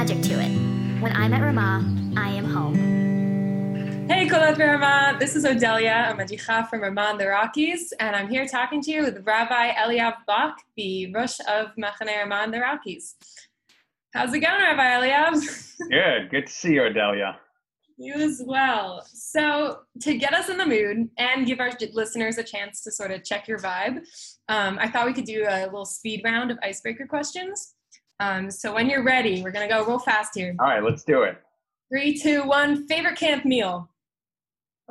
magic to it. When I'm at Ramah, I am home. Hey, Kolat Ramah. This is Odelia. I'm a Jicha from Ramah in the Rockies, and I'm here talking to you with Rabbi Eliav Bock, the Rosh of Machane Ramah in the Rockies. How's it going, Rabbi Eliav? Good. Good to see you, Odelia. You as well. So, to get us in the mood and give our listeners a chance to sort of check your vibe, um, I thought we could do a little speed round of icebreaker questions. Um, so, when you're ready, we're going to go real fast here. All right, let's do it. Three, two, one. Favorite camp meal?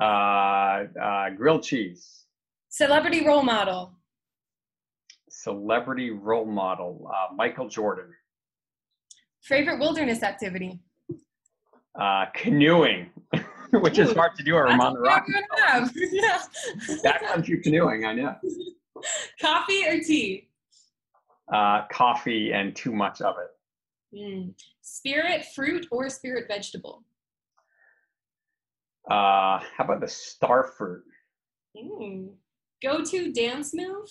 Uh, uh, grilled cheese. Celebrity role model? Celebrity role model? Uh, Michael Jordan. Favorite wilderness activity? Uh, canoeing, which Ooh, is hard to do at Ramon the Rock. yeah. Backcountry canoeing, I know. Coffee or tea? Uh, coffee and too much of it. Mm. Spirit fruit or spirit vegetable? Uh, how about the star fruit? Mm. Go to dance move?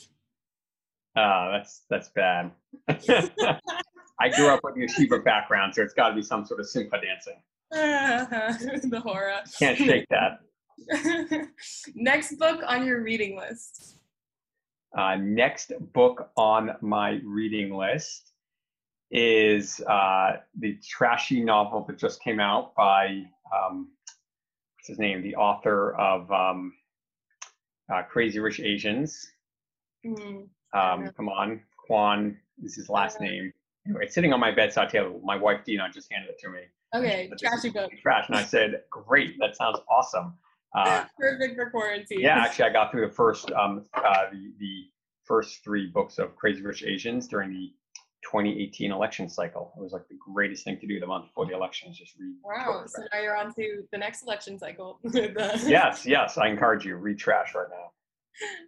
Uh, that's that's bad. I grew up with a yeshiva background, so it's got to be some sort of simcha dancing. the horror. Can't shake that. next book on your reading list. Uh, next book on my reading list is uh, the trashy novel that just came out by um, what's his name, the author of um, uh, Crazy Rich Asians. Mm, um, come on, Kwan this is his last name. Anyway, it's sitting on my bedside table. My wife Dina just handed it to me. Okay, trashy book. Trash, and I said, "Great, that sounds awesome." Uh, Perfect for quarantine. Yeah, actually, I got through the first um, uh, the, the first three books of Crazy Rich Asians during the 2018 election cycle. It was like the greatest thing to do the month before the election is just read. Wow! So now you're on to the next election cycle. yes, yes. I encourage you read trash right now.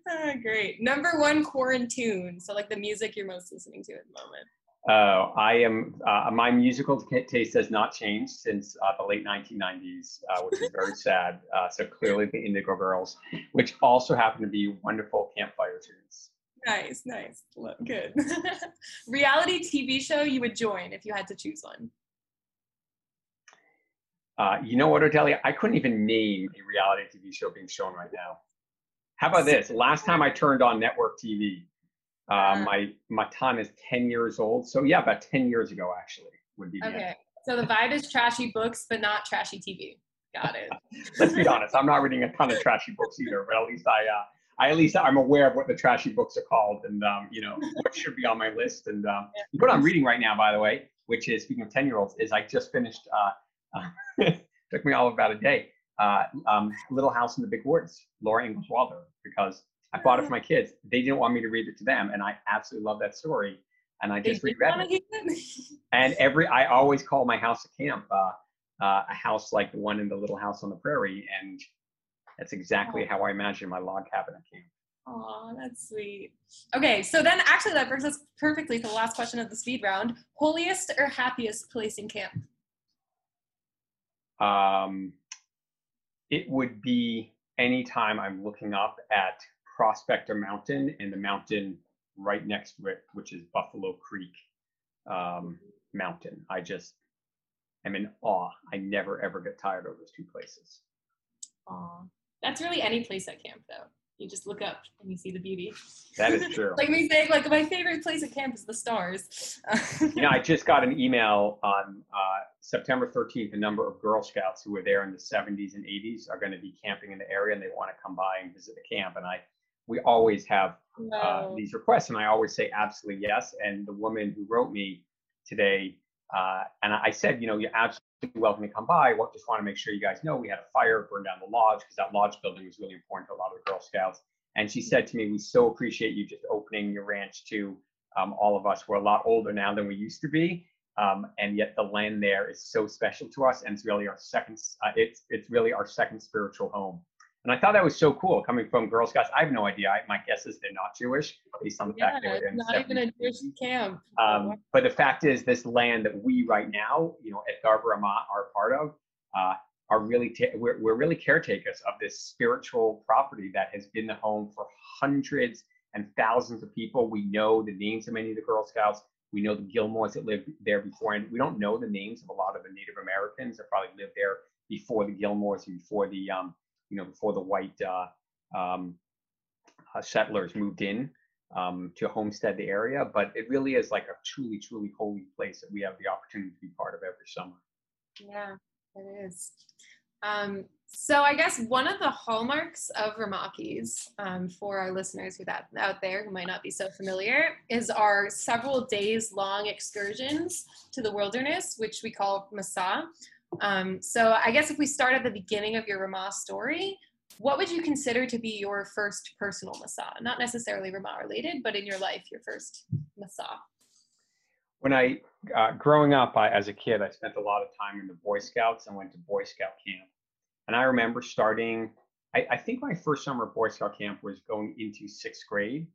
Ah, great. Number one quarantine. So like the music you're most listening to at the moment. Uh, I am, uh, my musical taste has not changed since uh, the late 1990s, uh, which is very sad. Uh, so clearly the Indigo Girls, which also happen to be wonderful campfire tunes. Nice, nice. Look, Good. Reality TV show you would join if you had to choose one? Uh, you know what, Odelia? I couldn't even name a reality TV show being shown right now. How about this? Last time I turned on network TV, uh, my Matan is 10 years old. So yeah, about 10 years ago actually would be. okay. So the vibe is trashy books, but not trashy TV. Got it. Let's be honest. I'm not reading a ton of trashy books either, but at least I, uh, I at least I'm aware of what the trashy books are called and um, you know what should be on my list. And um, yeah. what I'm reading right now, by the way, which is speaking of 10 year olds, is I just finished. Uh, uh, took me all about a day. Uh, um, Little House in the Big Woods, Laura Ingalls Wilder, because I bought it for my kids. They didn't want me to read it to them, and I absolutely love that story. And I just reread it. and every I always call my house a camp, uh, uh, a house like the one in the Little House on the Prairie, and that's exactly oh. how I imagine my log cabin at camp. Oh, that's sweet. Okay, so then actually that brings us perfectly to the last question of the speed round: holiest or happiest place in camp? Um, it would be anytime I'm looking up at Prospector Mountain and the mountain right next to it, which is Buffalo Creek um, Mountain. I just am in awe. I never ever get tired of those two places. Aw, that's really any place at camp, though. You just look up and you see the beauty. That is true. like me saying, like my favorite place at camp is the stars. you know, I just got an email on uh, September 13th. A number of Girl Scouts who were there in the 70s and 80s are going to be camping in the area, and they want to come by and visit the camp. And I we always have no. uh, these requests, and I always say absolutely yes. And the woman who wrote me today, uh, and I said, you know, you're absolutely welcome to come by. Well, just want to make sure you guys know we had a fire, burned down the lodge because that lodge building was really important to a lot of the Girl Scouts. And she said to me, we so appreciate you just opening your ranch to um, all of us. We're a lot older now than we used to be. Um, and yet the land there is so special to us, and it's really our second. Uh, it's it's really our second spiritual home. And I thought that was so cool coming from Girl Scouts. I have no idea. I, my guess is they're not Jewish based on the yeah, fact they were in not even a Jewish camp. Um, but the fact is, this land that we right now, you know, at Garber Ramah are part of, uh, are really ta- we're, we're really caretakers of this spiritual property that has been the home for hundreds and thousands of people. We know the names of many of the Girl Scouts. We know the Gilmores that lived there before, and we don't know the names of a lot of the Native Americans that probably lived there before the Gilmores and before the, um, you know, before the white uh, um, uh, settlers moved in um, to homestead the area. But it really is like a truly, truly holy place that we have the opportunity to be part of every summer. Yeah, it is. Um, so I guess one of the hallmarks of Ramaki's, um, for our listeners who that out there who might not be so familiar, is our several days long excursions to the wilderness, which we call Masa. Um, so I guess if we start at the beginning of your Rama story, what would you consider to be your first personal Masa? Not necessarily Rama related, but in your life, your first Masa. When I, uh, growing up, I, as a kid, I spent a lot of time in the Boy Scouts and went to Boy Scout camp. And I remember starting, I, I think my first summer Boy Scout camp was going into sixth grade.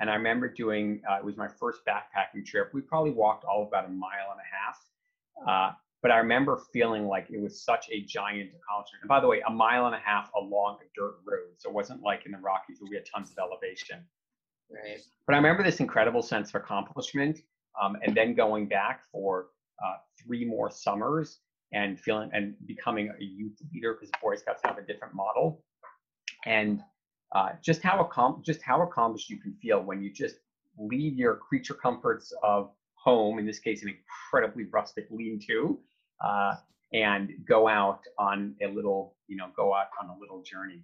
And I remember doing, uh, it was my first backpacking trip. We probably walked all about a mile and a half. Uh, but I remember feeling like it was such a giant accomplishment. And by the way, a mile and a half along a dirt road. So it wasn't like in the Rockies where we had tons of elevation. Right. But I remember this incredible sense of accomplishment. Um, and then going back for uh, three more summers and feeling and becoming a youth leader because Boy Scouts have a different model. And uh, just how accom- just how accomplished you can feel when you just leave your creature comforts of home, in this case, an incredibly rustic lean-to, uh, and go out on a little, you know, go out on a little journey.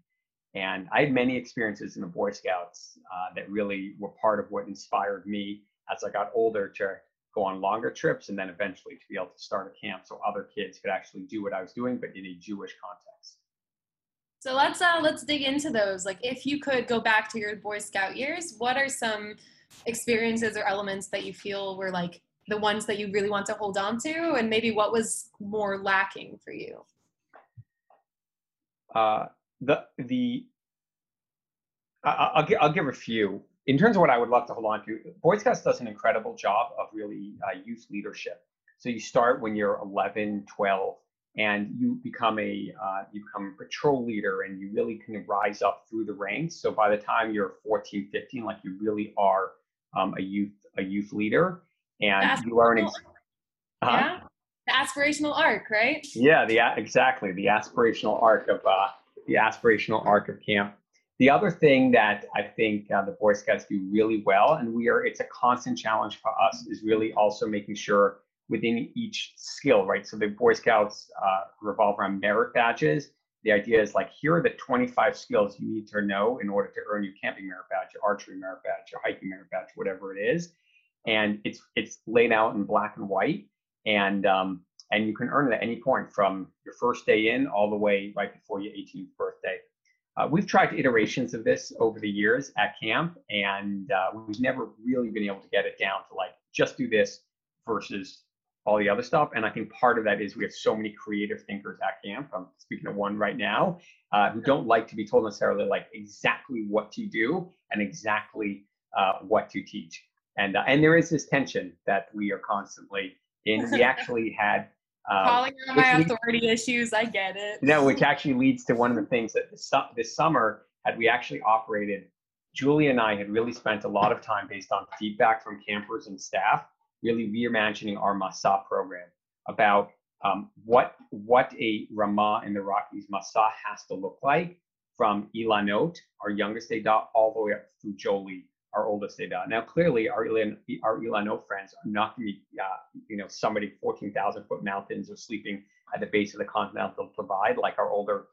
And I had many experiences in the Boy Scouts uh, that really were part of what inspired me as I got older to go on longer trips and then eventually to be able to start a camp so other kids could actually do what I was doing, but in a Jewish context. So let's uh, let's dig into those. Like, if you could go back to your Boy Scout years, what are some experiences or elements that you feel were like the ones that you really want to hold on to, and maybe what was more lacking for you? Uh, the the I, I'll, I'll give a few in terms of what I would love to hold on to. Boy Scouts does an incredible job of really uh, youth leadership. So you start when you're 11, 12, and you become a uh, you become a patrol leader, and you really can rise up through the ranks. So by the time you're 14, 15, like you really are um, a youth a youth leader, and you are an uh-huh. yeah the aspirational arc, right? Yeah, the exactly the aspirational arc of uh, the aspirational arc of camp. The other thing that I think uh, the Boy Scouts do really well, and we are it's a constant challenge for us, is really also making sure within each skill, right? So the Boy Scouts uh, revolve around merit badges. The idea is like here are the 25 skills you need to know in order to earn your camping merit badge, your archery merit badge, your hiking merit badge, whatever it is. And it's it's laid out in black and white, and um, and you can earn it at any point from your first day in all the way right before your 18th birthday. Uh, we've tried iterations of this over the years at camp, and uh, we've never really been able to get it down to like just do this versus all the other stuff. And I think part of that is we have so many creative thinkers at camp. I'm speaking of one right now uh, who don't like to be told necessarily like exactly what to do and exactly uh, what to teach. And uh, and there is this tension that we are constantly in. We actually had um, Calling on my authority issues, I get it. No, which actually leads to one of the things that this, this summer had we actually operated. Julie and I had really spent a lot of time based on feedback from campers and staff, really reimagining our Masa program about um, what what a Ramah in the Rockies Masa has to look like from Ilanot, our youngest Ada, all the way up through Jolie, our oldest Ada. Now, clearly, our Ilan, our Ilanot friends are not going to be, uh, you know, somebody 14,000 foot mountains or sleeping at the base of the Continental Divide like our older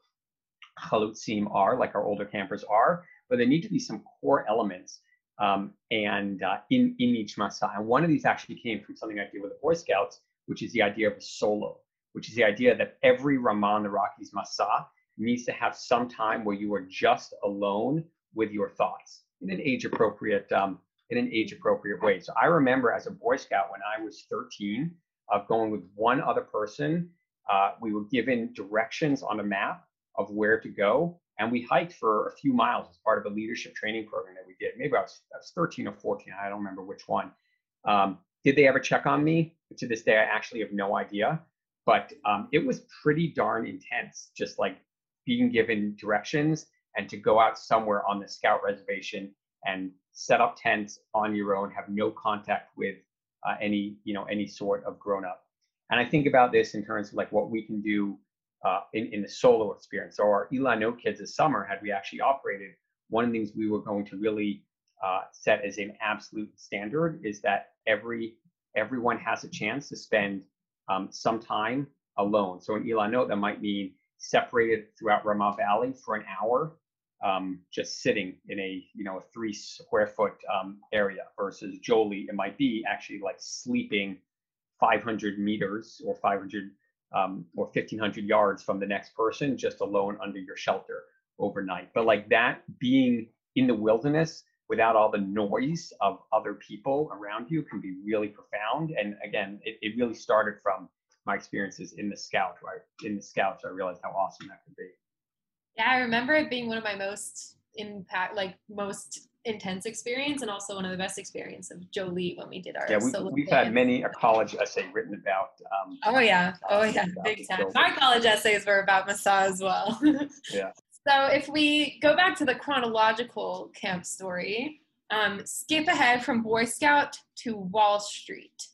Chalutzim are, like our older campers are, but there need to be some core elements um, and uh, in, in each Masa. And one of these actually came from something I did with the Boy Scouts, which is the idea of a solo, which is the idea that every Raman the Rockies Masa needs to have some time where you are just alone with your thoughts in an age appropriate um, in an age appropriate way. So I remember as a Boy Scout when I was 13 of going with one other person. Uh, we were given directions on a map of where to go, and we hiked for a few miles as part of a leadership training program that we did. Maybe I was, I was 13 or 14. I don't remember which one. Um, did they ever check on me? To this day, I actually have no idea. But um, it was pretty darn intense, just like being given directions and to go out somewhere on the scout reservation and set up tents on your own, have no contact with uh, any you know any sort of grown up. And I think about this in terms of like what we can do uh, in, in the solo experience. So our Ilanot Kids this summer, had we actually operated, one of the things we were going to really uh, set as an absolute standard is that every everyone has a chance to spend um, some time alone. So in Ilanot, that might mean separated throughout Ramah Valley for an hour, um, just sitting in a you know a three square foot um, area versus Jolie, it might be actually like sleeping 500 meters or 500 um, or 1500 yards from the next person, just alone under your shelter overnight. But like that being in the wilderness without all the noise of other people around you can be really profound. And again, it, it really started from my experiences in the scout, right? In the scouts, I realized how awesome that could be. Yeah, I remember it being one of my most impact, like most intense experience, and also one of the best experience of Jolie when we did our. Yeah, we, we've had many a college essay written about. Um, oh yeah, oh yeah, big time. My college essays were about Masa as well. yeah. So if we go back to the chronological camp story, um, skip ahead from Boy Scout to Wall Street,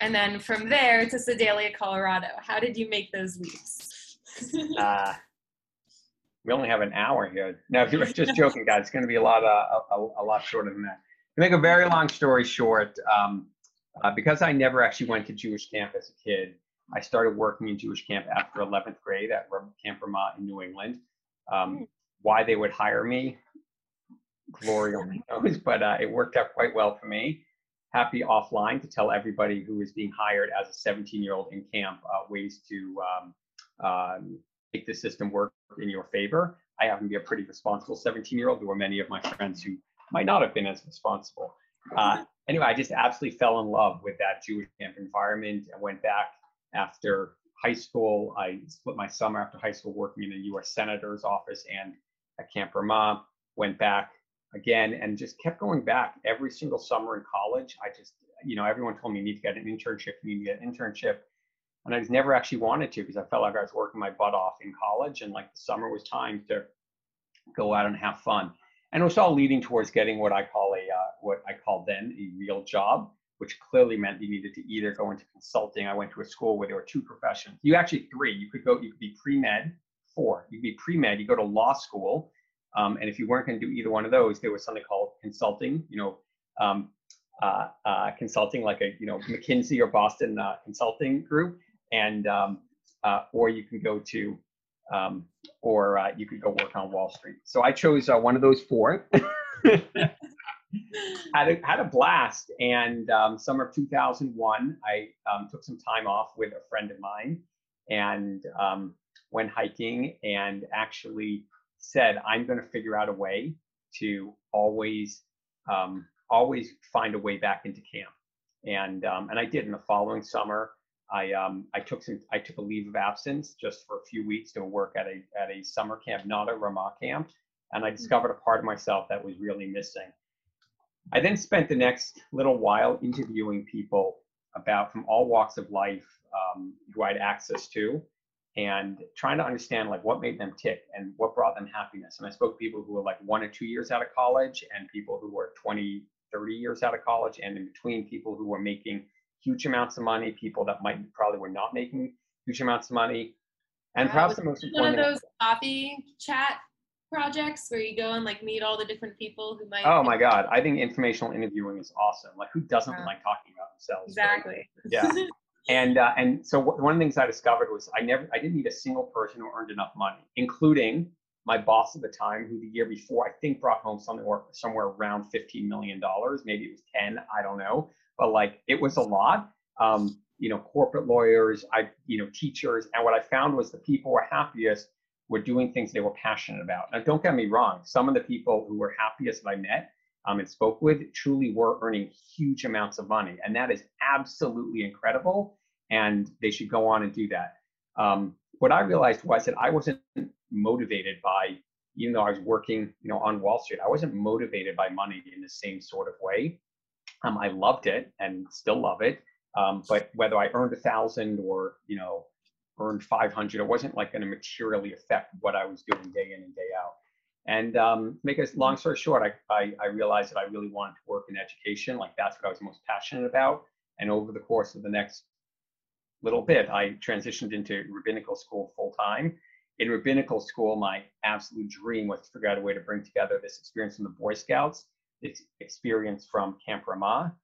and then from there to Sedalia, Colorado. How did you make those leaps? uh, we only have an hour here. No, if you were just joking, guys, it's going to be a lot, uh, a, a, lot shorter than that. To make a very long story short, um, uh, because I never actually went to Jewish camp as a kid, I started working in Jewish camp after 11th grade at Camp Ramah in New England. Um, hmm. why they would hire me, glory only knows, but uh, it worked out quite well for me. Happy offline to tell everybody who is being hired as a 17 year old in camp uh, ways to um, um, make the system work in your favor. I happen to be a pretty responsible 17 year old. There were many of my friends who might not have been as responsible. Uh, anyway, I just absolutely fell in love with that Jewish camp environment and went back after high school. I split my summer after high school working in the U.S. Senator's office and at Camp Ramah. Went back again and just kept going back every single summer in college. I just, you know, everyone told me you need to get an internship, you need to get an internship and I just never actually wanted to because I felt like I was working my butt off in college and like the summer was time to go out and have fun. And it was all leading towards getting what I call a uh, what I called then a real job, which clearly meant you needed to either go into consulting. I went to a school where there were two professions. You actually three. You could go. You could be pre med. Four. You could be pre med. You go to law school, um, and if you weren't going to do either one of those, there was something called consulting. You know, um, uh, uh, consulting like a you know McKinsey or Boston uh, Consulting Group, and um, uh, or you can go to um, or uh, you could go work on Wall Street. So I chose uh, one of those four. had, a, had a blast. And um, summer of 2001, I um, took some time off with a friend of mine and um, went hiking and actually said, I'm going to figure out a way to always, um, always find a way back into camp. And, and I did in the following summer. I um, I took some I took a leave of absence just for a few weeks to work at a at a summer camp, not a Ramah camp, and I mm. discovered a part of myself that was really missing. I then spent the next little while interviewing people about from all walks of life um, who I had access to, and trying to understand like what made them tick and what brought them happiness. And I spoke to people who were like one or two years out of college, and people who were 20, 30 years out of college, and in between people who were making huge amounts of money, people that might probably were not making huge amounts of money. And yeah, perhaps the most important one of those coffee chat projects where you go and like meet all the different people who might Oh my god, I think informational interviewing is awesome. Like who doesn't yeah. like talking about themselves? Exactly. Yeah. and uh, and so one of the things I discovered was I never I didn't meet a single person who earned enough money, including my boss at the time, who the year before I think brought home something or somewhere around fifteen million dollars, maybe it was ten, I don't know but like it was a lot. Um, you know, corporate lawyers, I, you know, teachers, and what I found was the people were happiest were doing things they were passionate about. Now, don't get me wrong. Some of the people who were happiest that I met um, and spoke with truly were earning huge amounts of money, and that is absolutely incredible. And they should go on and do that. Um, what I realized was that I wasn't motivated by, even though I was working, you know, on Wall Street, I wasn't motivated by money in the same sort of way. Um, I loved it and still love it. Um, but whether I earned a thousand or you know earned 500, it wasn't like going to materially affect what I was doing day in and day out. And um, make a long story short, I, I, I realized that I really wanted to work in education. Like that's what I was most passionate about. And over the course of the next little bit, I transitioned into rabbinical school full time. In rabbinical school, my absolute dream was to figure out a way to bring together this experience from the Boy Scouts, experience from Camp Ramah,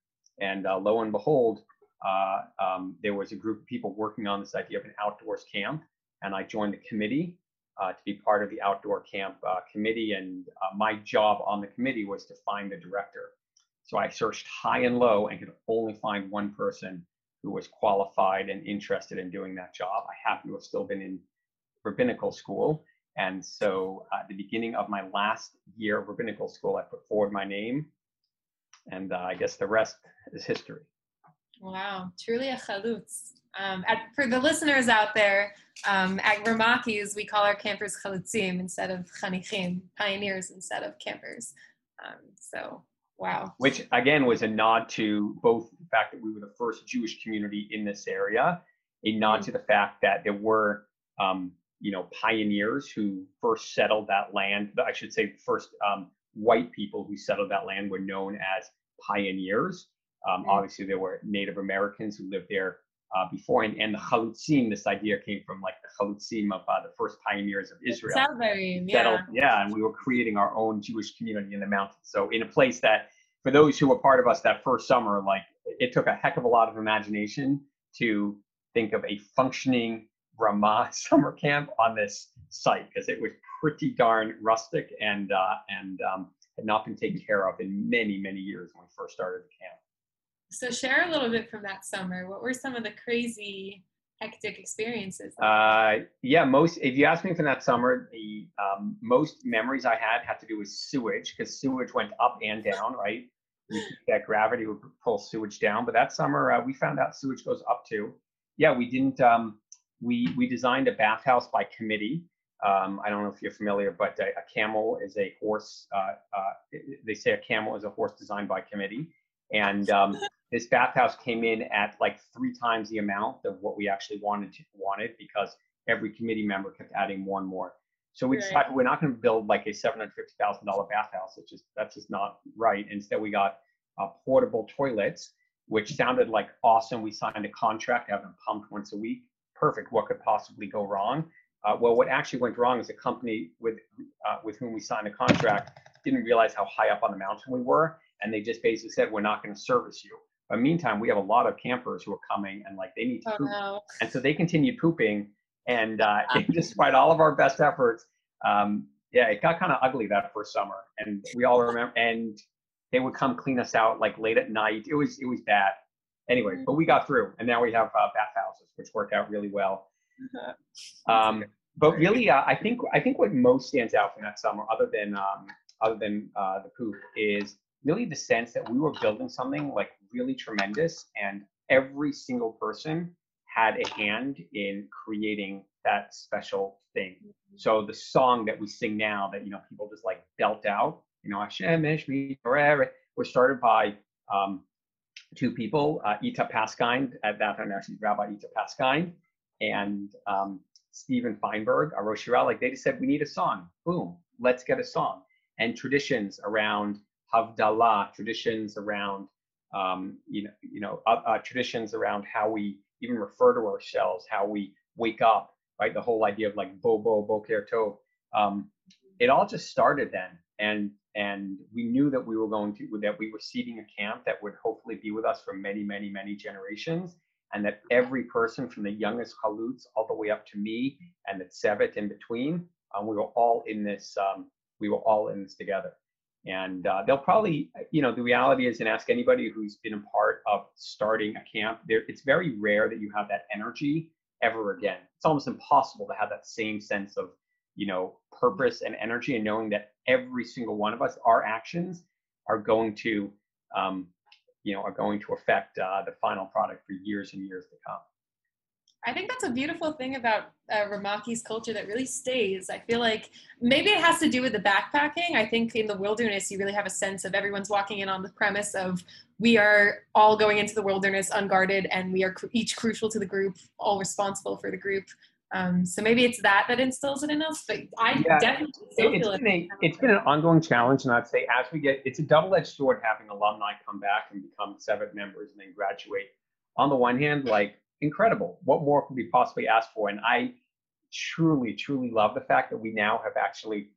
and uh, lo and behold, uh, um, there was a group of people working on this idea of an outdoors camp, and I joined the committee uh, to be part of the outdoor camp uh, committee. And uh, my job on the committee was to find the director. So I searched high and low and could only find one person who was qualified and interested in doing that job. I happen to have still been in rabbinical school. And so at the beginning of my last year of rabbinical school, I put forward my name. And uh, I guess the rest is history. Wow, truly a chalutz. Um, at, for the listeners out there, um, at Ramakis, we call our campers chalutzim instead of chanichim, pioneers instead of campers. Um, so, wow. Which again was a nod to both the fact that we were the first Jewish community in this area, a nod mm-hmm. to the fact that there were, um, you know, pioneers who first settled that land. I should say, first um, white people who settled that land were known as pioneers. Um, mm-hmm. Obviously, there were Native Americans who lived there uh, before, and, and the chalutzim, this idea came from like the chalutzim of uh, the first pioneers of Israel. Tzavarim, yeah. Settled, yeah, and we were creating our own Jewish community in the mountains. So in a place that, for those who were part of us that first summer, like it took a heck of a lot of imagination to think of a functioning Ramah summer camp on this site because it was pretty darn rustic and uh, and um, had not been taken care of in many many years when we first started the camp. So share a little bit from that summer. What were some of the crazy, hectic experiences? Uh, yeah, most. If you ask me from that summer, the um, most memories I had had to do with sewage because sewage went up and down. Right, that gravity would pull sewage down. But that summer, uh, we found out sewage goes up too. Yeah, we didn't. Um, we we designed a bathhouse by committee. Um, I don't know if you're familiar, but a, a camel is a horse. Uh, uh, they say a camel is a horse designed by committee, and um, this bathhouse came in at like three times the amount of what we actually wanted to, wanted because every committee member kept adding more and more. So we decided right. we're not going to build like a seven hundred fifty thousand dollar bathhouse. It's just that's just not right. Instead, we got uh, portable toilets, which sounded like awesome. We signed a contract to have them pumped once a week. Perfect. What could possibly go wrong? Uh, well, what actually went wrong is the company with uh, with whom we signed a contract didn't realize how high up on the mountain we were, and they just basically said, "We're not going to service you." But meantime, we have a lot of campers who are coming and like they need to oh, poop. No. And so they continued pooping. And uh, despite all of our best efforts, um, yeah, it got kind of ugly that first summer. And we all remember, and they would come clean us out like late at night. It was, it was bad. Anyway, mm-hmm. but we got through. And now we have uh, bathhouses, which worked out really well. um, but really, uh, I think I think what most stands out from that summer, other than um, other than uh, the poop, is really the sense that we were building something like really tremendous and every single person had a hand in creating that special thing. Mm-hmm. So the song that we sing now that you know people just like belt out, you know, Hashem me was started by um, two people, uh, Ita Paskind at that time actually Rabbi Ita Paskind and um, Stephen Feinberg, a Rosh Like they just said we need a song. Boom, let's get a song. And traditions around Havdalah, traditions around um, you know, you know, uh, uh, traditions around how we even refer to ourselves, how we wake up, right? The whole idea of like bo bo boker tov. Um, it all just started then, and and we knew that we were going to that we were seeding a camp that would hopefully be with us for many, many, many generations, and that every person from the youngest chalutz all the way up to me and the tzevet in between, um, we were all in this. Um, we were all in this together. And uh, they'll probably, you know, the reality is, and ask anybody who's been a part of starting a camp, there, it's very rare that you have that energy ever again. It's almost impossible to have that same sense of, you know, purpose and energy and knowing that every single one of us, our actions are going to, um, you know, are going to affect uh, the final product for years and years to come. I think that's a beautiful thing about uh, Ramaki's culture that really stays. I feel like maybe it has to do with the backpacking. I think in the wilderness, you really have a sense of everyone's walking in on the premise of we are all going into the wilderness unguarded and we are cr- each crucial to the group, all responsible for the group. Um, so maybe it's that that instills it in us, but I Yeah, definitely still It, feel it. a, it's been an ongoing challenge, and I'd say as we get, it's a double-edged sword having alumni come back and become Tzevet members and then graduate. On the one hand, like incredible, what more could we possibly ask for? And I truly, truly love the fact that we now have actually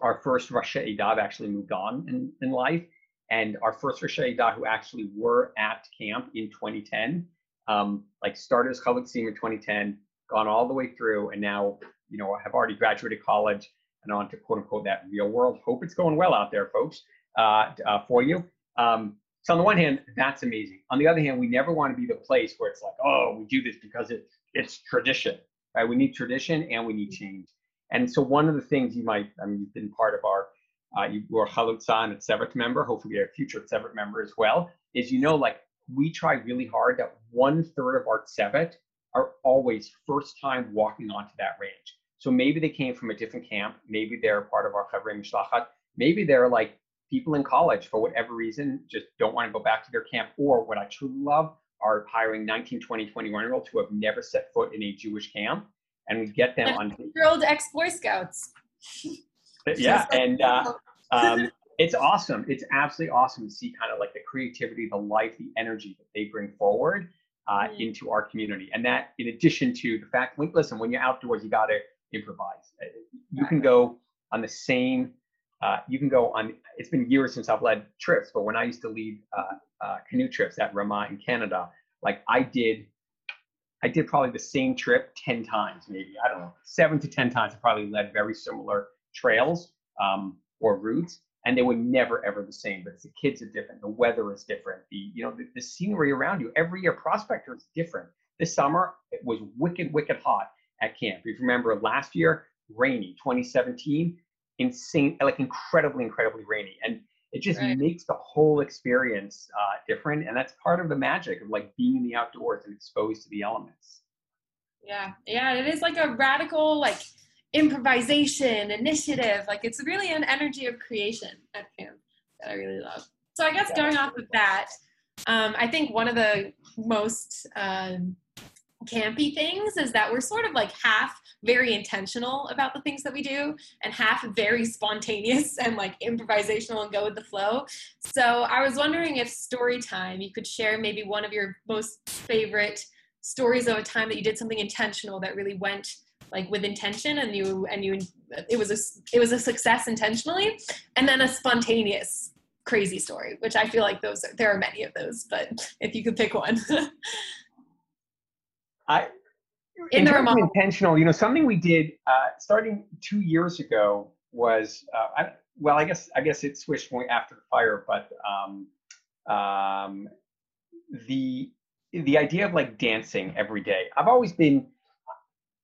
our first Rosh Hashanah actually moved on in, in life, and our first Rosh Hashanah who actually were at camp in 2010, um, like started as Senior 2010, gone all the way through, and now you know have already graduated college and on to quote unquote that real world. Hope it's going well out there, folks, uh, uh, for you. Um, so on the one hand, that's amazing. On the other hand, we never want to be the place where it's like, oh, we do this because it, it's tradition, right? We need tradition and we need change. And so one of the things you might, I mean, you've been part of our, uh, you were Chalutza and Tzevet member, hopefully you're a future Tzevet member as well, is you know, like we try really hard that one third of our Tzevet are always first time walking onto that range. So maybe they came from a different camp. Maybe they're part of our Chavre Mishlachat. Maybe they're like people in college for whatever reason, just don't want to go back to their camp. Or what I truly love are hiring 19, 20, 21 year olds who have never set foot in a Jewish camp. And we get them on. Year-old ex-Boy Scouts. Yeah, and uh, um, it's awesome. It's absolutely awesome to see kind of like the creativity, the life, the energy that they bring forward uh, Mm. into our community. And that, in addition to the fact, when, listen, when you're outdoors, you got to improvise. Uh, You can go on the same. Uh, you can go on. It's been years since I've led trips, but when I used to lead uh, uh, canoe trips at Ramah in Canada, like I did, I did probably the same trip ten times, maybe I don't know, seven to ten times. I probably led very similar trails um, or routes, and they were never ever the same. But the kids are different, the weather is different, the you know the, the scenery around you. Every year, Prospector is different. This summer it was wicked, wicked hot at camp. If you remember last year, rainy, 2017, insane, like incredibly, incredibly rainy, and it just Right. makes the whole experience uh, different. And that's part of the magic of like being in the outdoors and exposed to the elements. Yeah, yeah, it is like a radical like improvisation initiative. Like it's really an energy of creation at camp that I really love. So I guess going off of that, um, I think one of the most um, campy things is that we're sort of like half very intentional about the things that we do and half very spontaneous and like improvisational and go with the flow. So I was wondering if story time you could share maybe one of your most favorite stories of a time that you did something intentional that really went like with intention and you and you it was a it was a success intentionally and then a spontaneous crazy story which i feel like those are, there are many of those but if you could pick one I In in the terms of remote- intentional, you know, something we did uh, starting two years ago was, uh, I, well, I guess I guess it switched when after the fire, but um, um, the the idea of like dancing every day. I've always been,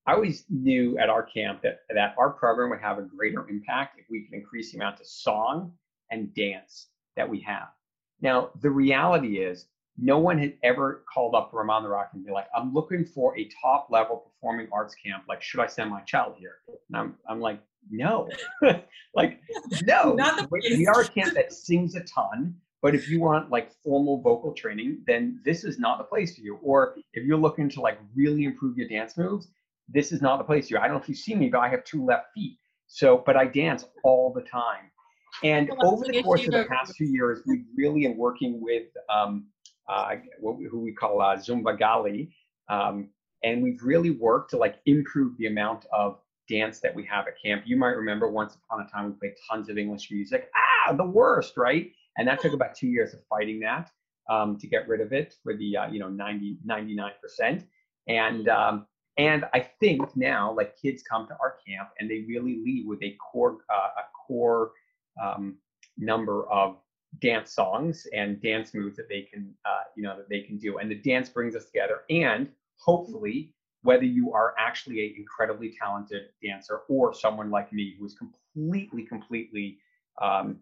I always knew at our camp that that our program would have a greater impact if we could increase the amount of song and dance that we have. Now, the reality is no one had ever called up Ramon the Rock and be like, I'm looking for a top level performing arts camp. Like, should I send my child here? And I'm, I'm like, no, like, no. Not the we, we are a camp that sings a ton, but if you want like formal vocal training, then this is not the place for you. Or if you're looking to like really improve your dance moves, this is not the place you. I don't know if you see me, but I have two left feet. So, but I dance all the time. And Well, over the course of the past few years, we've really in working with um, uh, what we, who we call uh, Zumba Gali, um, and we've really worked to like improve the amount of dance that we have at camp. You might remember once upon a time we played tons of English music. Ah, the worst, right? And that took about two years of fighting that um, to get rid of it for the uh, you know 90 99 percent. And um, and I think now like kids come to our camp and they really leave with a core uh, a core um, number of dance songs and dance moves that they can uh, you know that they can do. And the dance brings us together. And hopefully whether you are actually an incredibly talented dancer or someone like me who is completely completely um,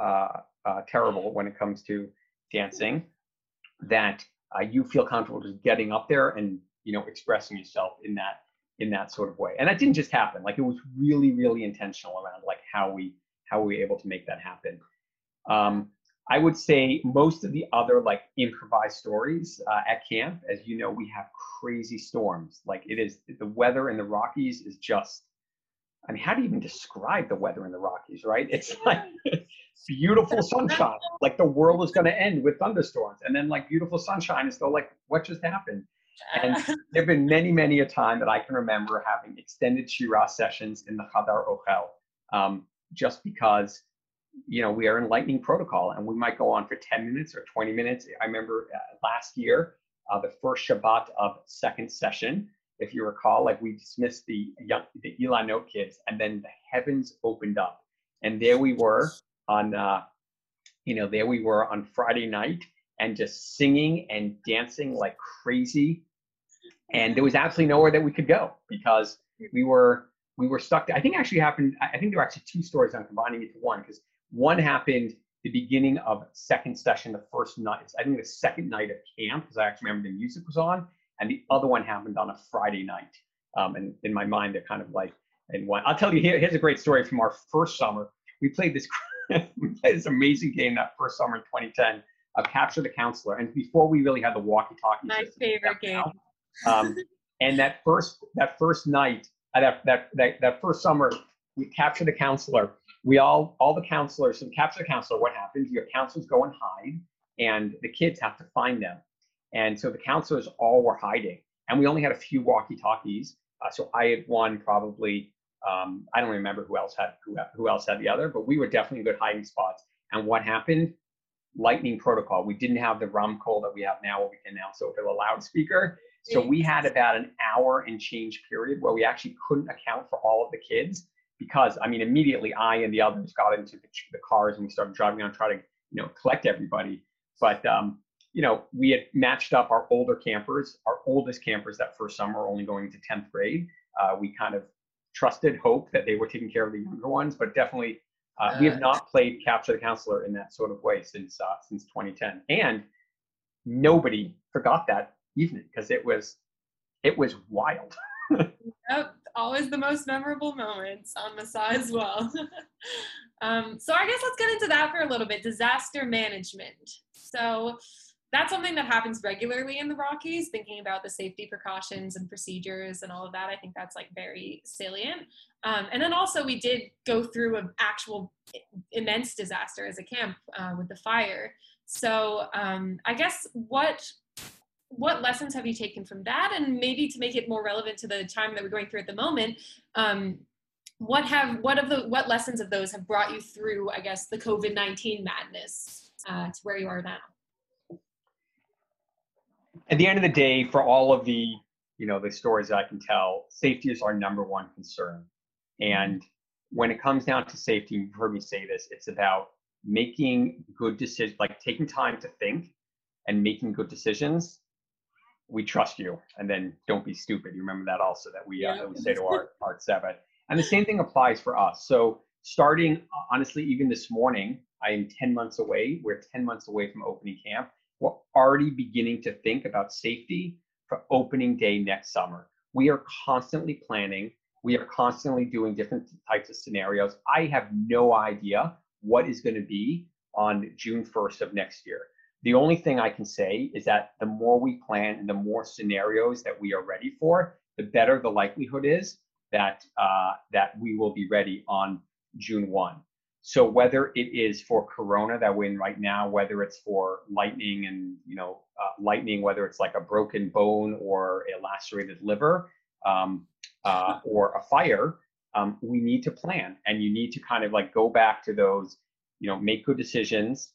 uh, uh, terrible when it comes to dancing that uh, you feel comfortable just getting up there and you know expressing yourself in that in that sort of way and that didn't just happen like it was really really intentional around like how we how we were able to make that happen um, I would say most of the other like improvised stories uh, at camp, as you know, we have crazy storms. Like it is the weather in the Rockies is just. I mean, how do you even describe the weather in the Rockies, right? It's like beautiful sunshine, like the world is going to end with thunderstorms, and then like beautiful sunshine is still like, what just happened? And there have been many, many a time that I can remember having extended Shira sessions in the Chadar Ochel, um, just because you know, we are in lightning protocol and we might go on for 10 minutes or 20 minutes. I remember uh, last year, uh, the first Shabbat of second session, if you recall, like we dismissed the young, the Ilanot kids and then the heavens opened up. And there we were on, uh, you know, there we were on Friday night and just singing and dancing like crazy. And there was absolutely nowhere that we could go because we were, we were stuck. I think actually happened, I think there were actually two stories. I'm combining it to one because one happened the beginning of second session, the first night. I think the second night of camp, because I actually remember the music was on, and the other one happened on a Friday night. Um, and in my mind, they're kind of like in one. I'll tell you here, here's a great story from our first summer. We played this we played this amazing game that first summer in 2010 of Capture the Counselor, and before we really had the walkie-talkie. My favorite game. Um, and that first that first night, uh, that, that that that first summer, we captured the counselor we all all the counselors and capture the counselor what happens your counselors go and hide and the kids have to find them and so the counselors all were hiding and we only had a few walkie talkies uh, so i had one probably um, i don't remember who else had who, who else had the other but we were definitely good hiding spots and what happened lightning protocol we didn't have the ROM call that we have now where we can now so over the loudspeaker so we had about an hour and change period where we actually couldn't account for all of the kids because I mean, immediately I and the others got into the, the cars and we started driving around trying to, you know, collect everybody. But, um, you know, we had matched up our older campers, our oldest campers that first summer, only going to 10th grade. Uh, we kind of trusted, hope that they were taking care of the younger ones, but definitely uh, we have not played capture the counselor in that sort of way since uh, since 2010. And nobody forgot that evening because it was it was wild. yep, always the most memorable moments on Masa as well. um, so I guess let's get into that for a little bit. Disaster management. So that's something that happens regularly in the Rockies, thinking about the safety precautions and procedures and all of that. I think that's like very salient. Um, and then also, we did go through an actual immense disaster as a camp uh, with the fire. So, um, I guess what what lessons have you taken from that and maybe to make it more relevant to the time that we're going through at the moment um, what have what of the what lessons of those have brought you through i guess the covid-19 madness uh, to where you are now at the end of the day for all of the you know the stories that i can tell safety is our number one concern. And when it comes down to safety you've heard me say this it's about making good decisions like taking time to think and making good decisions. We trust you and then don't be stupid. You remember that also that we, uh, that we say to our our seven and the same thing applies for us. So starting honestly even this morning i am 10 months away we're 10 months away from opening camp we're already beginning to think about safety for opening day next summer. We are constantly planning. We are constantly doing different types of scenarios. I have no idea what is going to be on june 1st of next year. The only thing I can say is that the more we plan and the more scenarios that we are ready for, the better the likelihood is that uh, that we will be ready on June 1. So whether it is for Corona that we're in right now, whether it's for lightning and you know uh, lightning, whether it's like a broken bone or a lacerated liver um, uh, or a fire, um, we need to plan, and you need to kind of like go back to those, you know, make good decisions,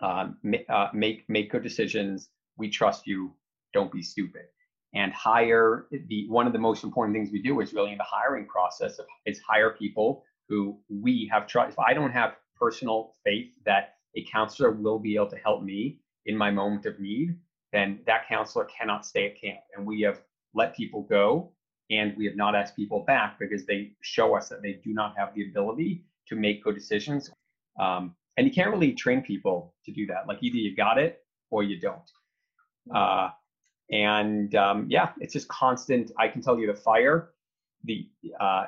um, uh, make make good decisions. We trust you. Don't be stupid. And hire the one of the most important things we do is really in the hiring process of, is hire people who we have trust. If I don't have personal faith that a counselor will be able to help me in my moment of need, then that counselor cannot stay at camp. And we have let people go and we have not asked people back because they show us that they do not have the ability to make good decisions. Um, and you can't really train people to do that. Like either you got it or you don't. Uh, and um, yeah, it's just constant. I can tell you the fire, the uh,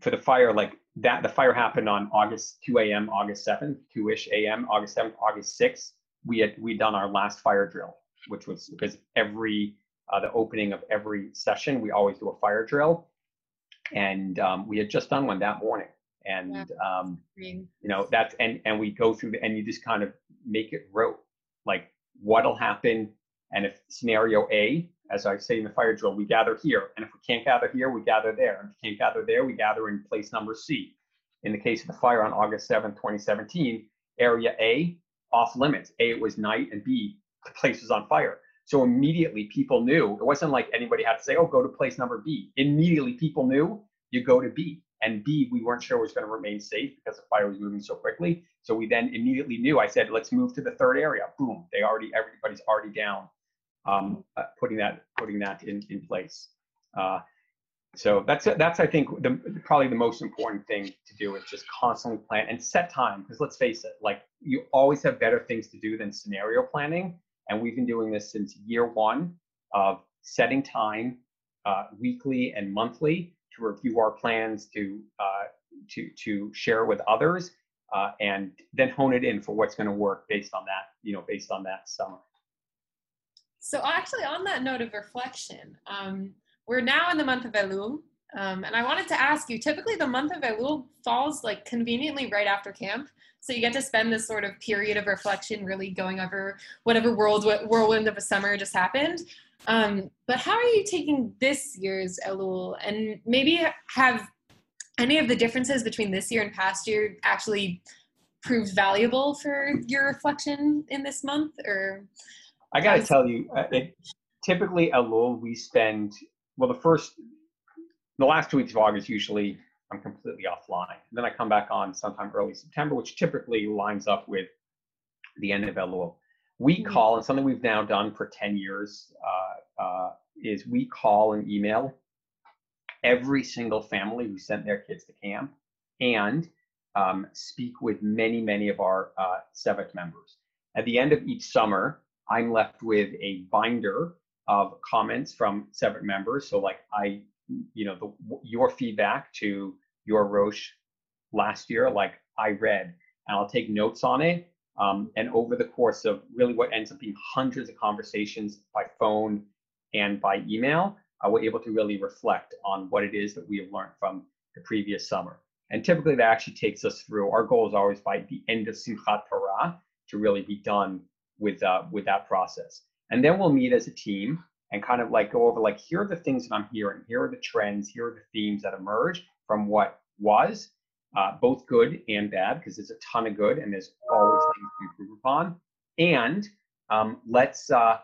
for the fire, like that the fire happened on August 2 a.m. August 7th, 2ish a.m. August 7th, August 6th. We had we done our last fire drill, which was because every uh, the opening of every session we always do a fire drill, and um, we had just done one that morning. And um, you know that's and and we go through the, and you just kind of make it rote, like what'll happen, and if scenario A as I say in the fire drill, we gather here. And if we can't gather here, we gather there. And if we can't gather there, we gather in place number C. In the case of the fire on August 7, 2017, area A, off limits. A, it was night, and B, the place was on fire. So immediately people knew. It wasn't like anybody had to say, oh, go to place number B. Immediately people knew you go to B. And B, we weren't sure was going to remain safe because the fire was moving so quickly. So we then immediately knew. I said, let's move to the third area. Boom. They already, everybody's already down um, uh, putting that putting that in in place. Uh, so that's that's I think the, probably the most important thing to do is just constantly plan and set time because let's face it, like you always have better things to do than scenario planning, and we've been doing this since year one of setting time uh, weekly and monthly to review our plans to uh, to to share with others uh, and then hone it in for what's going to work based on that you know based on that summer. So actually, on that note of reflection, um, we're now in the month of Elul, um, and I wanted to ask you. Typically, the month of Elul falls like conveniently right after camp, so you get to spend this sort of period of reflection, really going over whatever world whirlwind of a summer just happened. Um, but how are you taking this year's Elul, and maybe have any of the differences between this year and past year actually proved valuable for your reflection in this month, or I got to tell you, uh, it, typically Elul, we spend, well, the first, the last two weeks of August, usually I'm completely offline. Then I come back on sometime early September, which typically lines up with the end of Elul. We mm-hmm. call, and something we've now done for 10 years, uh, uh, is we call and email every single family who sent their kids to camp and um, speak with many, many of our uh, members. At the end of each summer, I'm left with a binder of comments from Tzevet members. So like I, you know, the, your feedback to your Rosh last year, like I read, and I'll take notes on it. Um, and over the course of really what ends up being hundreds of conversations by phone and by email, I we're able to really reflect on what it is that we have learned from the previous summer. And typically that actually takes us through, our goal is always by the end of Simchat Torah to really be done with uh, with that process. And then we'll meet as a team and kind of like go over like here are the things that I'm hearing, here are the trends, here are the themes that emerge from what was, uh, both good and bad, because there's a ton of good and there's always things to improve upon. And um, let's uh,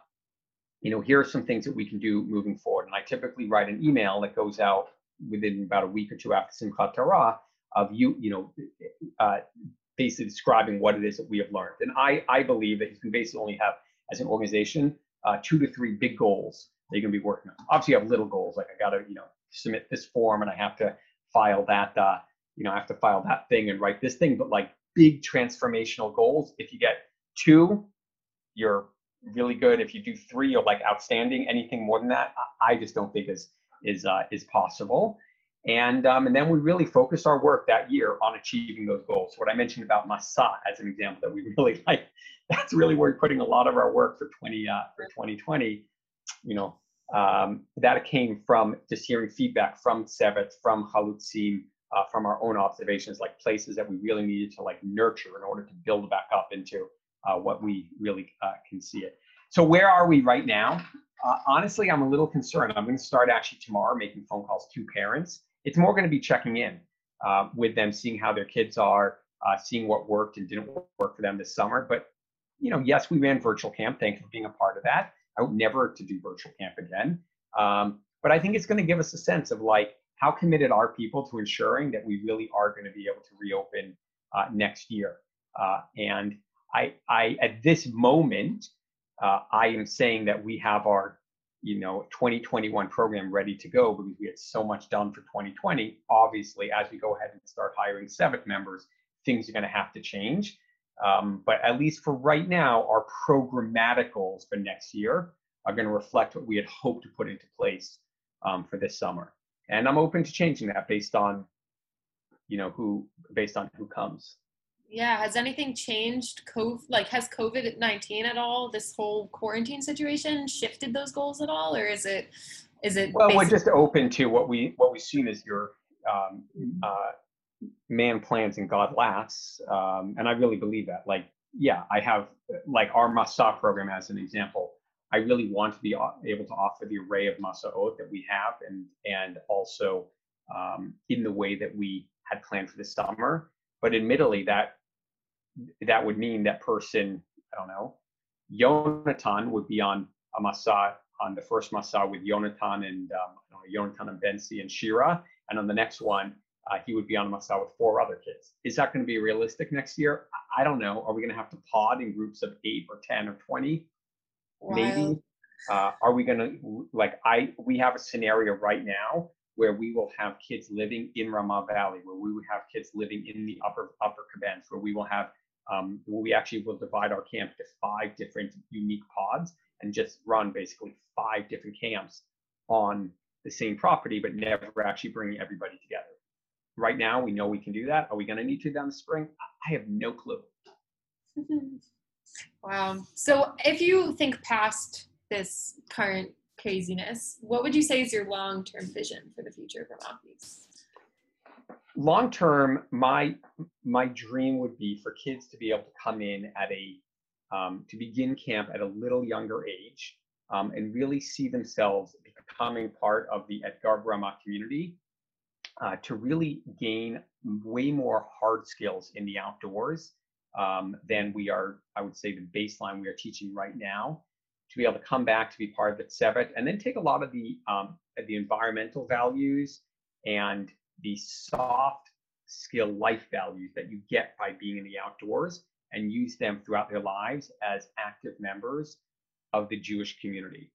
you know here are some things that we can do moving forward. And I typically write an email that goes out within about a week or two after Simchat Torah of you you know uh, basically describing what it is that we have learned. And I, I believe that you can basically only have, as an organization, uh, two to three big goals that you're going to be working on. Obviously, you have little goals, like I got to, you know, submit this form and I have to file that, uh, you know, I have to file that thing and write this thing. But like big transformational goals, if you get two, you're really good. If you do three, you're like outstanding. Anything more than that, I just don't think is is uh, is possible. And, um, and then we really focused our work that year on achieving those goals. What I mentioned about Masa as an example that we really like, that's really where we're putting a lot of our work for 20 uh, for 2020. You know, um, that came from just hearing feedback from Tzevet, from Halutzim, uh, from our own observations, like places that we really needed to like nurture in order to build back up into uh, what we really uh, can see it. So where are we right now? Uh, honestly, I'm a little concerned. I'm going to start actually tomorrow making phone calls to parents it's more going to be checking in uh, with them, seeing how their kids are, uh, seeing what worked and didn't work for them this summer. But you know, yes, we ran virtual camp. Thank you for being a part of that. I would never to do virtual camp again. Um, but I think it's going to give us a sense of like how committed are people to ensuring that we really are going to be able to reopen uh, next year. Uh, and I, I, at this moment, uh, I am saying that we have our you know 2021 program ready to go because we had so much done for 2020 obviously as we go ahead and start hiring Tzevet members things are going to have to change um, but at least for right now our programmatic goals for next year are going to reflect what we had hoped to put into place um, for this summer and i'm open to changing that based on you know, who based on who comes. Yeah. Has anything changed? COVID, like, has COVID 19 at all, this whole quarantine situation shifted those goals at all? Or is it, is it? Well, we're just open to what we, what we've seen as your, um, uh, man plans and God laughs. Um, and I really believe that. Like, yeah, I have like our Masa program as an example. I really want to be able to offer the array of Masa'ot that we have and and also um, in the way that we had planned for the summer. But admittedly, that that would mean that person, I don't know, Yonatan would be on a Masa on the first Masa with Yonatan and um, Yonatan and Bensi and Shira, and on the next one uh, he would be on a Masa with four other kids. Is that going to be realistic next year? I don't know. Are we going to have to pod in groups of eight or 10 or 20? Maybe. Uh, are we going to, like, I, we have a scenario right now where we will have kids living in Ramah Valley, where we would have kids living in the upper, upper Kabens, where we will have, um, where we actually will divide our camp to five different unique pods and just run basically five different camps on the same property, but never actually bringing everybody together right now we know we can do that. Are we going to need to down the spring? I have no clue. wow. So if you think past this current craziness, what would you say is your long-term vision for the future of Rockies? Long term, my my dream would be for kids to be able to come in at a um, to begin camp at a little younger age um, and really see themselves becoming part of the Etgar Ramah community uh, to really gain way more hard skills in the outdoors um, than we are, I would say, the baseline we are teaching right now. To be able to come back to be part of the Tzevet and then take a lot of the um, the environmental values and the soft skill life values that you get by being in the outdoors and use them throughout their lives as active members of the Jewish community.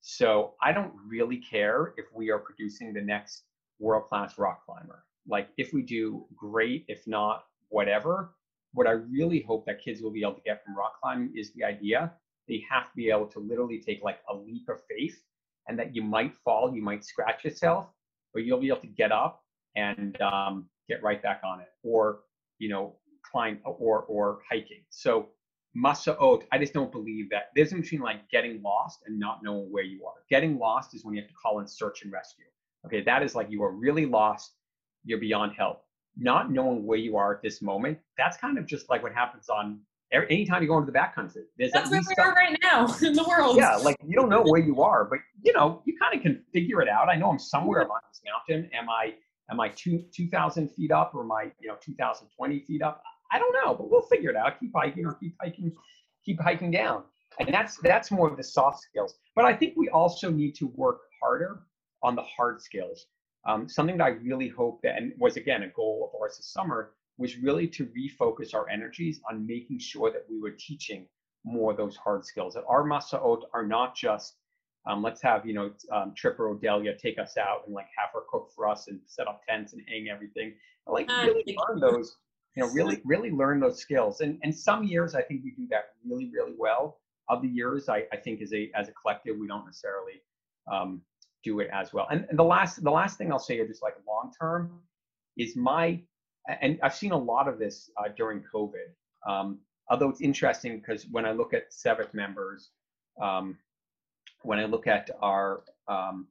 So I don't really care if we are producing the next world class rock climber. Like if we do great, if not whatever, what I really hope that kids will be able to get from rock climbing is the idea they have to be able to literally take like a leap of faith and that you might fall, you might scratch yourself, but you'll be able to get up and um, get right back on it or, you know, climb or, or hiking. So Masa'ot, I just don't believe that. There's a between like getting lost and not knowing where you are. Getting lost is when you have to call in search and rescue. Okay, that is like you are really lost, you're beyond help. Not knowing where you are at this moment, that's kind of just like what happens on anytime you go into the backcountry. There's that's where we are right now in the world. Yeah, like you don't know where you are, but you know, you kind of can figure it out. I know I'm somewhere on this mountain. Am I am I two two thousand feet up or am I, you know, two thousand twenty feet up? I don't know, but we'll figure it out. Keep hiking or keep hiking, keep hiking down. And that's that's more of the soft skills. But I think we also need to work harder on the hard skills. Um, something that I really hope that, and was again a goal of ours this summer, was really to refocus our energies on making sure that we were teaching more of those hard skills. That our masaot are not just um, let's have you know um, Tripper Odelia take us out and like have her cook for us and set up tents and hang everything. Like really learn those, you know, really really learn those skills. And and some years I think we do that really really well. Other years I, I think as a as a collective we don't necessarily um, do it as well. And, and the last the last thing I'll say, just like long term, is my and I've seen a lot of this uh, during COVID. Um, although it's interesting because when I look at Tzevet members, um, when I look at our um,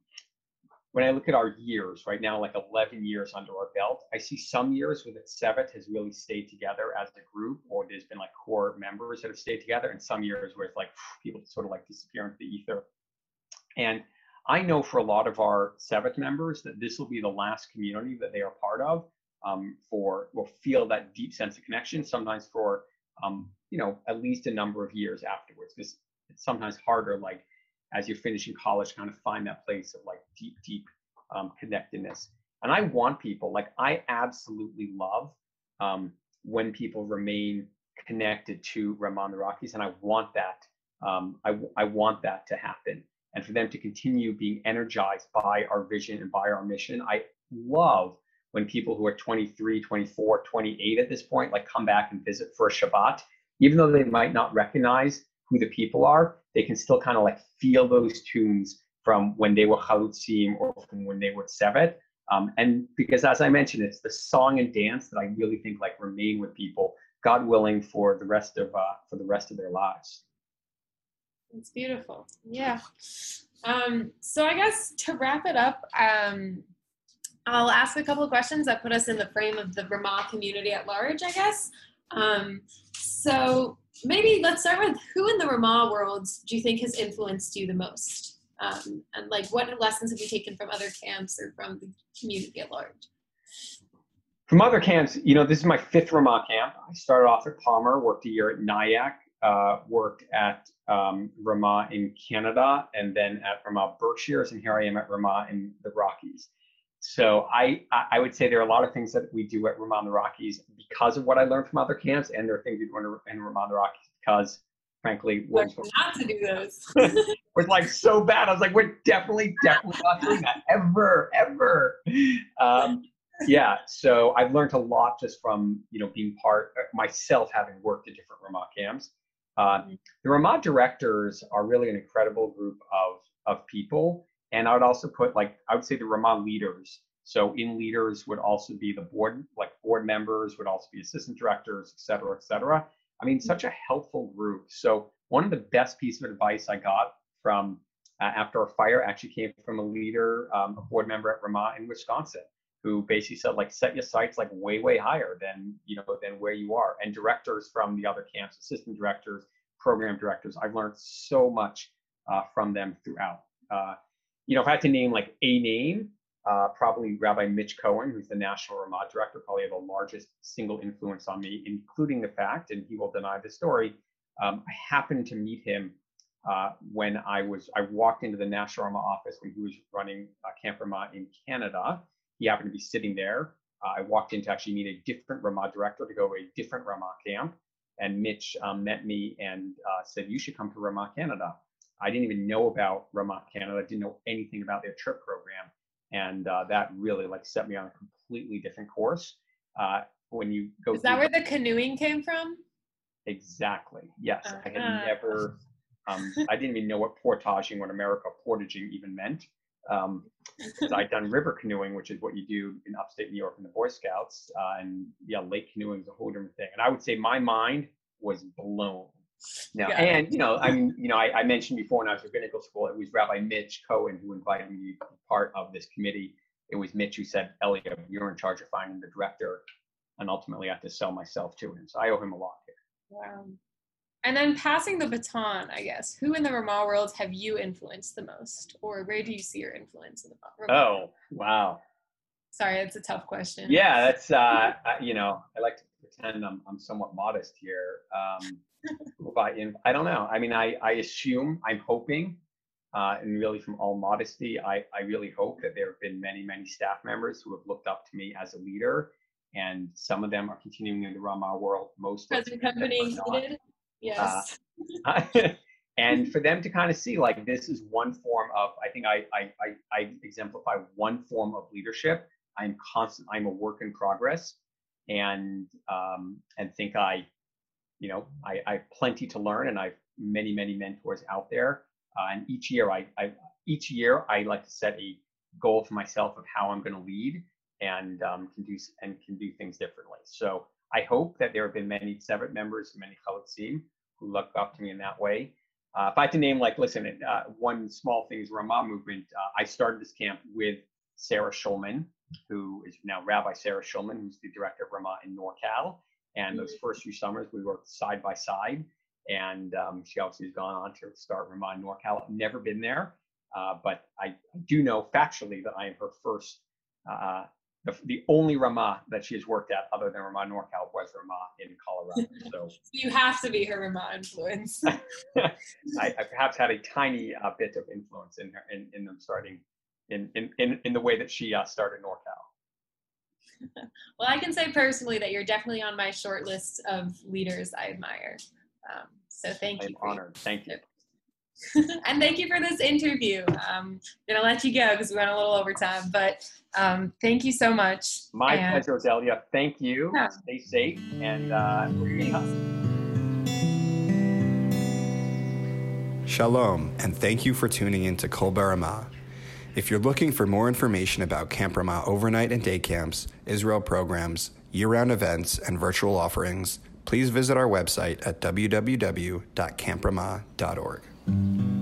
when I look at our years right now, like 11 years under our belt, I see some years where the Tzevet has really stayed together as a group, or there's been like core members that have stayed together, and some years where it's like people sort of like disappear into the ether. And I know for a lot of our Tzevet members that this will be the last community that they are part of um, for, will feel that deep sense of connection, sometimes for, um, you know, at least a number of years afterwards. Because it's sometimes harder, like as you're finishing college, kind of find that place of like deep, deep um, connectedness. And I want people, like I absolutely love um, when people remain connected to Ramah in the Rockies, and I want that. Um, I, I want that to happen and for them to continue being energized by our vision and by our mission. I love when people who are 23, 24, 28 at this point, like come back and visit for a Shabbat, even though they might not recognize who the people are, they can still kind of like feel those tunes from when they were Chalutzim or from when they were Tzevet. Um, and because, as I mentioned, it's the song and dance that I really think like remain with people, God willing, for the rest of uh, for the rest of their lives. It's beautiful. Yeah. Um, so I guess to wrap it up, um, I'll ask a couple of questions that put us in the frame of the Ramah community at large, I guess. Um, so maybe let's start with who in the Ramah world do you think has influenced you the most? Um, and like what lessons have you taken from other camps or from the community at large? From other camps, you know, this is my fifth Ramah camp. I started off at Palmer, worked a year at Nyack, uh, worked at um, Ramah in Canada, and then at Ramah Berkshires, and here I am at Ramah in the Rockies. So I, I would say there are a lot of things that we do at Ramah in the Rockies because of what I learned from other camps, and there are things we do in Ramah in the Rockies because, frankly, what not to do those was like so bad. I was like, we're definitely, definitely not doing that ever, ever. Um, yeah, so I've learned a lot just from you know being part myself having worked at different Ramah camps. Uh, mm-hmm. the Ramah directors are really an incredible group of of people and I would also put like I would say the Ramah leaders. So in leaders would also be the board, like board members would also be assistant directors, et cetera, et cetera. I mean, such a helpful group. So one of the best pieces of advice I got from uh, after a fire actually came from a leader, um, a board member at Ramah in Wisconsin, who basically said like set your sights like way way higher than you know than where you are. And directors from the other camps, assistant directors, program directors, I've learned so much uh, from them throughout. Uh, you know, if I had to name like a name, uh, probably Rabbi Mitch Cohen, who's the national Ramah director, probably the largest single influence on me, including the fact, and he will deny the story, um, I happened to meet him uh, when I was, I walked into the National Ramah office when he was running uh, Camp Ramah in Canada. He happened to be sitting there. Uh, I walked in to actually meet a different Ramah director to go to a different Ramah camp. And Mitch um, met me and uh, said, You should come to Ramah Canada. I didn't even know about Ramah Canada. I didn't know anything about their trip program, and uh, that really like set me on a completely different course. Uh, when you go, is that where the canoeing came from? Exactly. Yes, uh, I had never. Um, I didn't even know what portaging, what America portaging even meant. Um, I'd done river canoeing, which is what you do in upstate New York in the Boy Scouts, uh, and yeah, lake canoeing is a whole different thing. And I would say my mind was blown now, yeah. and you know, I mean, you know, I, I, mentioned before when I was at rabbinical school, it was Rabbi Mitch Cohen who invited me to be part of this committee. It was Mitch who said, "Eliav, you're in charge of finding the director," and ultimately I had to sell myself to him. So I owe him a lot here. Wow. And then passing the baton, I guess, who in the Ramah world have you influenced the most, or where do you see your influence in the Ramah? Oh, wow. Sorry, that's a tough question. Yeah, that's uh, you know, I like to pretend I'm I'm somewhat modest here. Um, by in, I don't know. I mean, I, I assume, I'm hoping, uh, and really from all modesty, I, I really hope that there have been many, many staff members who have looked up to me as a leader. And some of them are continuing in the Ramah world. Most present company included. Yes. Uh, and for them to kind of see like this is one form of i think I, I i i, exemplify one form of leadership i'm constant i'm a work in progress and um and think i you know, I, I have plenty to learn and I've many, many mentors out there. Uh, and each year I, I, each year I like to set a goal for myself of how I'm going to lead and um, can do and can do things differently. So I hope that there have been many Tzevet members, many Chalutzim who look up to me in that way. Uh, if I had to name, like, listen, uh, one small thing is Ramah movement. Uh, I started this camp with Sarah Schulman, who is now Rabbi Sarah Schulman, who's the director of Ramah in NorCal. And those first few summers, we worked side by side. And um, she obviously has gone on to start Ramah NorCal. I've never been there, uh, but I, do know factually that I am her first, uh, the, the only Ramah that she has worked at other than Ramah NorCal was Ramah in Colorado. So, you have to be her Ramah influence. I, I, perhaps had a tiny uh, bit of influence in her in, in them starting in, in, in, in the way that she uh, started NorCal. well, I can say personally that you're definitely on my short list of leaders I admire. Um, so thank I'm you. I'm honored. Thank you. and thank you for this interview. Um, I'm gonna let you go because we went a little over time, but um, thank you so much. My and, pleasure, Zelia. Thank you. Yeah. Stay safe and uh, Shalom, and thank you for tuning in to Kol Baramah. If you're looking for more information about Camp Ramah overnight and day camps, Israel programs, year round events, and virtual offerings, please visit our website at www.campramah.org.